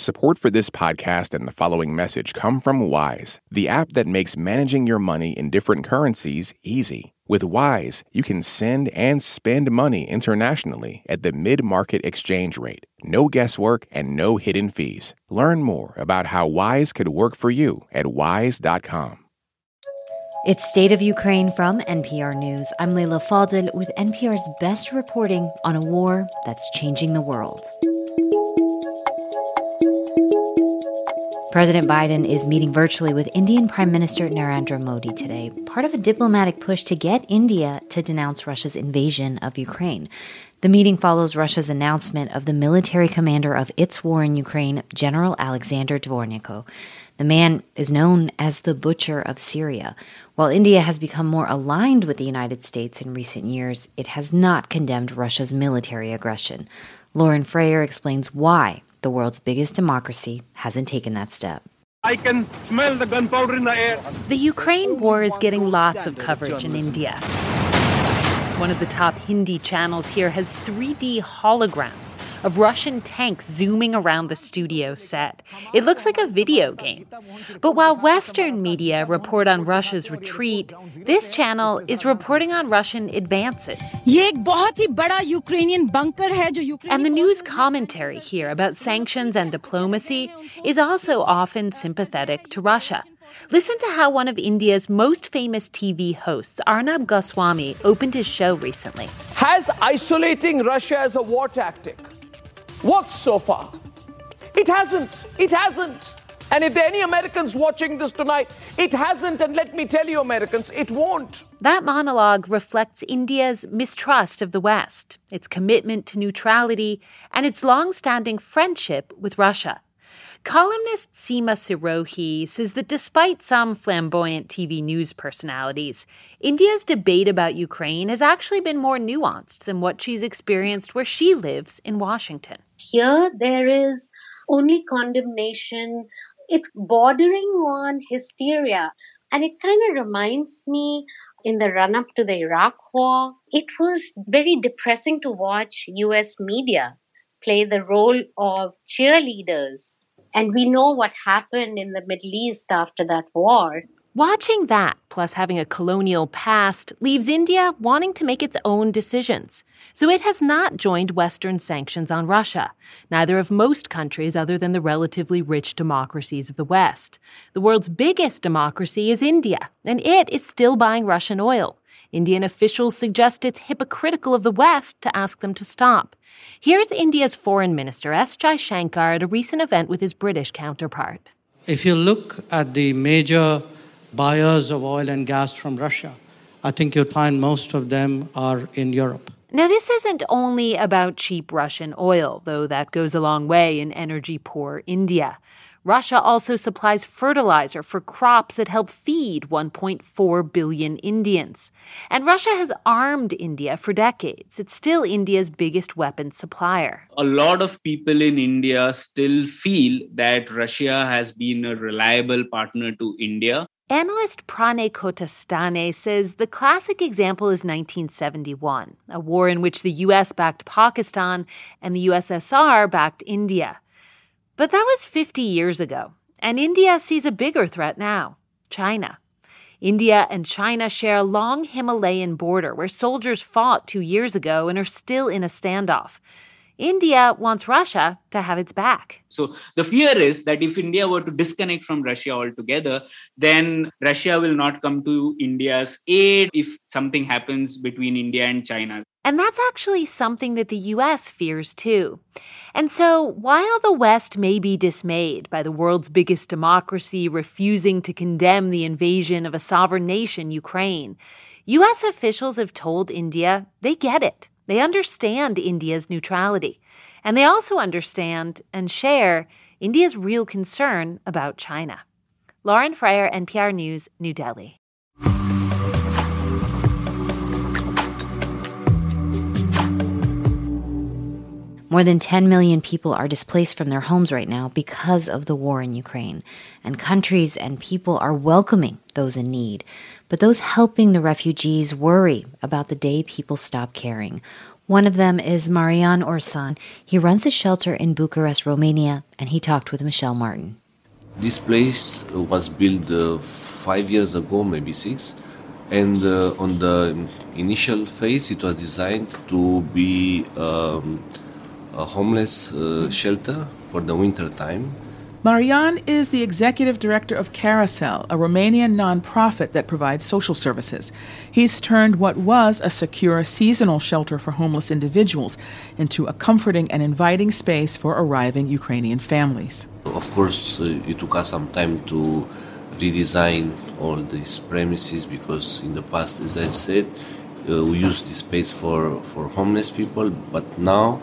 Support for this podcast and the following message come from Wise, the app that makes managing your money in different currencies easy. With Wise, you can send and spend money internationally at the mid market exchange rate. No guesswork and no hidden fees. Learn more about how Wise could work for you at wise.com. It's State of Ukraine from NPR News. I'm Leila Fadel with NPR's best reporting on a war that's changing the world. President Biden is meeting virtually with Indian Prime Minister Narendra Modi today, part of a diplomatic push to get India to denounce Russia's invasion of Ukraine. The meeting follows Russia's announcement of the military commander of its war in Ukraine, General Alexander Dvornikov. The man is known as the Butcher of Syria. While India has become more aligned with the United States in recent years, it has not condemned Russia's military aggression. Lauren Frayer explains why the world's biggest democracy hasn't taken that step. I can smell the gunpowder in the air. The Ukraine war is getting lots of coverage in India. One of the top Hindi channels here has 3D holograms of Russian tanks zooming around the studio set. It looks like a video game. But while Western media report on Russia's retreat, this channel is reporting on Russian advances. And the news commentary here about sanctions and diplomacy is also often sympathetic to Russia. Listen to how one of India's most famous TV hosts, Arnab Goswami, opened his show recently. Has isolating Russia as a war tactic worked so far? It hasn't. It hasn't. And if there are any Americans watching this tonight, it hasn't. And let me tell you, Americans, it won't. That monologue reflects India's mistrust of the West, its commitment to neutrality, and its long standing friendship with Russia. Columnist Seema Sirohi says that despite some flamboyant TV news personalities, India's debate about Ukraine has actually been more nuanced than what she's experienced where she lives in Washington. Here, there is only condemnation. It's bordering on hysteria. And it kind of reminds me in the run up to the Iraq war, it was very depressing to watch US media play the role of cheerleaders and we know what happened in the Middle East after that war. Watching that, plus having a colonial past, leaves India wanting to make its own decisions. So it has not joined Western sanctions on Russia. Neither have most countries other than the relatively rich democracies of the West. The world's biggest democracy is India, and it is still buying Russian oil. Indian officials suggest it's hypocritical of the West to ask them to stop. Here's India's foreign minister, S. Jaishankar, at a recent event with his British counterpart. If you look at the major buyers of oil and gas from Russia, I think you'll find most of them are in Europe. Now, this isn't only about cheap Russian oil, though that goes a long way in energy poor India. Russia also supplies fertilizer for crops that help feed 1.4 billion Indians. And Russia has armed India for decades. It's still India's biggest weapons supplier. A lot of people in India still feel that Russia has been a reliable partner to India. Analyst Pranay Kotasthane says the classic example is 1971, a war in which the US backed Pakistan and the USSR backed India. But that was 50 years ago, and India sees a bigger threat now China. India and China share a long Himalayan border where soldiers fought two years ago and are still in a standoff. India wants Russia to have its back. So the fear is that if India were to disconnect from Russia altogether, then Russia will not come to India's aid if something happens between India and China. And that's actually something that the US fears too. And so, while the West may be dismayed by the world's biggest democracy refusing to condemn the invasion of a sovereign nation, Ukraine, US officials have told India they get it. They understand India's neutrality. And they also understand and share India's real concern about China. Lauren Frayer, NPR News, New Delhi. More than 10 million people are displaced from their homes right now because of the war in Ukraine. And countries and people are welcoming those in need. But those helping the refugees worry about the day people stop caring. One of them is Marian Ursan. He runs a shelter in Bucharest, Romania, and he talked with Michel Martin. This place was built uh, five years ago, maybe six, and uh, on the initial phase, it was designed to be um, a homeless uh, shelter for the winter time. Marian is the executive director of Carusel, a Romanian nonprofit that provides social services. He's turned what was a secure seasonal shelter for homeless individuals into a comforting and inviting space for arriving Ukrainian families. Of course, uh, it took us some time to redesign all these premises because in the past, as I said, uh, we used this space for, for homeless people, but now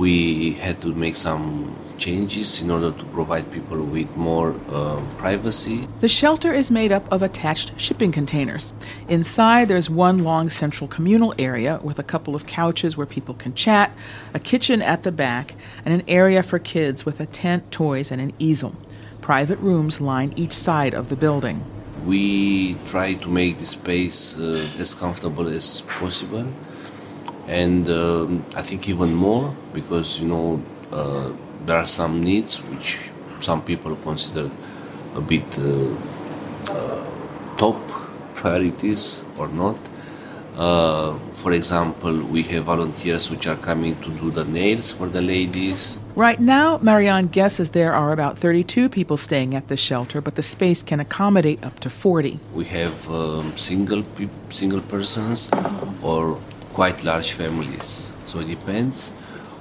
we had to make some changes in order to provide people with more uh, privacy. The shelter is made up of attached shipping containers. Inside, there's one long central communal area with a couple of couches where people can chat, a kitchen at the back, and an area for kids with a tent, toys, and an easel. Private rooms line each side of the building. We try to make the space uh, as comfortable as possible and um, I think even more because you know uh, there are some needs which some people consider a bit uh, uh, top priorities or not. Uh, for example, we have volunteers which are coming to do the nails for the ladies. Right now, Marian guesses there are about 32 people staying at the shelter, but the space can accommodate up to 40. We have um, single pe- single persons or quite large families. So it depends.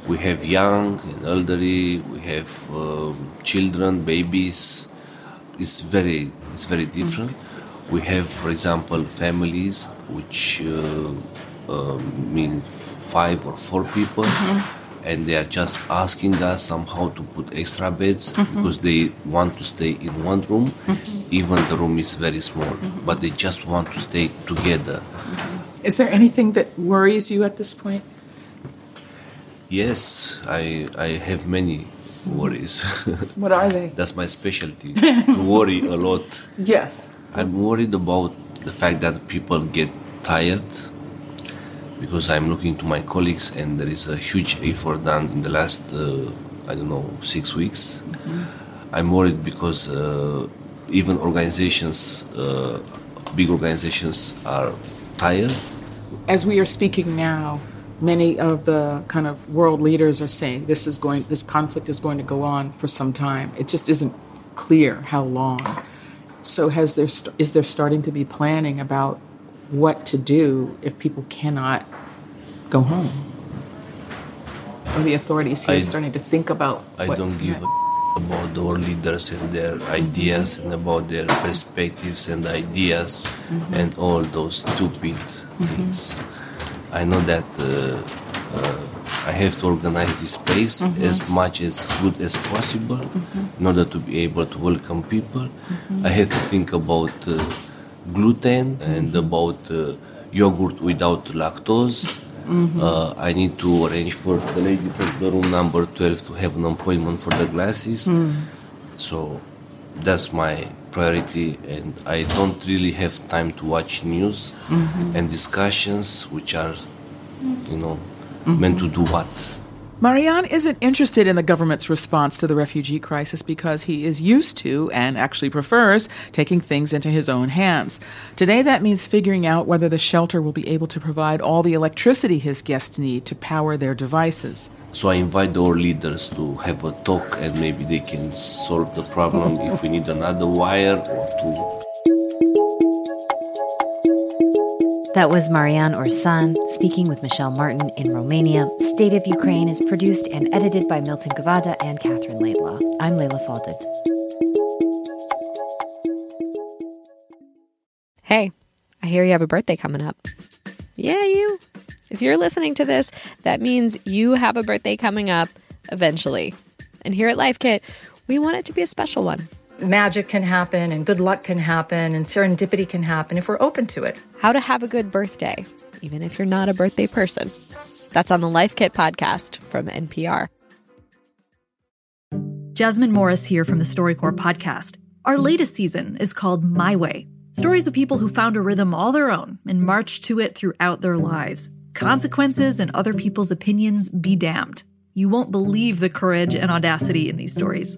We have young and elderly. We have um, children, babies. It's very it's very different. Mm-hmm. We have, for example, families which uh, uh, mean five or four people. Mm-hmm and they are just asking us somehow to put extra beds mm-hmm. because they want to stay in one room mm-hmm. even the room is very small mm-hmm. but they just want to stay together is there anything that worries you at this point? Yes, I I have many worries. What are they? That's my specialty. to worry a lot. Yes. I'm worried about the fact that people get tired because I'm looking to my colleagues and there is a huge effort done in the last uh, I don't know six weeks. Mm-hmm. I'm worried because uh, even organizations, uh, big organizations, are tired. As we are speaking now, many of the kind of world leaders are saying this is going this conflict is going to go on for some time. It just isn't clear how long. So has there is there starting to be planning about what to do if people cannot go home? Are the authorities here I, starting to think about what I don't give a about our leaders and their ideas and about their perspectives and ideas mm-hmm. and all those stupid mm-hmm. things. I know that uh, uh, I have to organize this space mm-hmm. as much as good as possible mm-hmm. in order to be able to welcome people. Mm-hmm. I have to think about uh, gluten and mm-hmm. about uh, yogurt without lactose Mm-hmm. Uh, I need to arrange for the lady from the room number 12 to have an appointment for the glasses. Mm. So that's my priority, and I don't really have time to watch news mm-hmm. and discussions which are, you know, mm-hmm. meant to do what. Marian isn't interested in the government's response to the refugee crisis because he is used to and actually prefers taking things into his own hands. Today, that means figuring out whether the shelter will be able to provide all the electricity his guests need to power their devices. So I invite our leaders to have a talk and maybe they can solve the problem if we need another wire or to That was Marian Ursan speaking with Michel Martin in Romania. State of Ukraine is produced and edited by Milton Guevara and Catherine Laidlaw. I'm Leila Fadel. Hey, I hear you have a birthday coming up. Yeah, you. If you're listening to this, that means you have a birthday coming up eventually. And here at Life Kit, we want it to be a special one magic can happen and good luck can happen and serendipity can happen if we're open to it. How to have a good birthday, even if you're not a birthday person. That's on the Life Kit podcast from NPR. Jasmine Morris here from the StoryCorps podcast. Our latest season is called My Way stories of people who found a rhythm all their own and marched to it throughout their lives. Consequences and other people's opinions be damned. You won't believe the courage and audacity in these stories.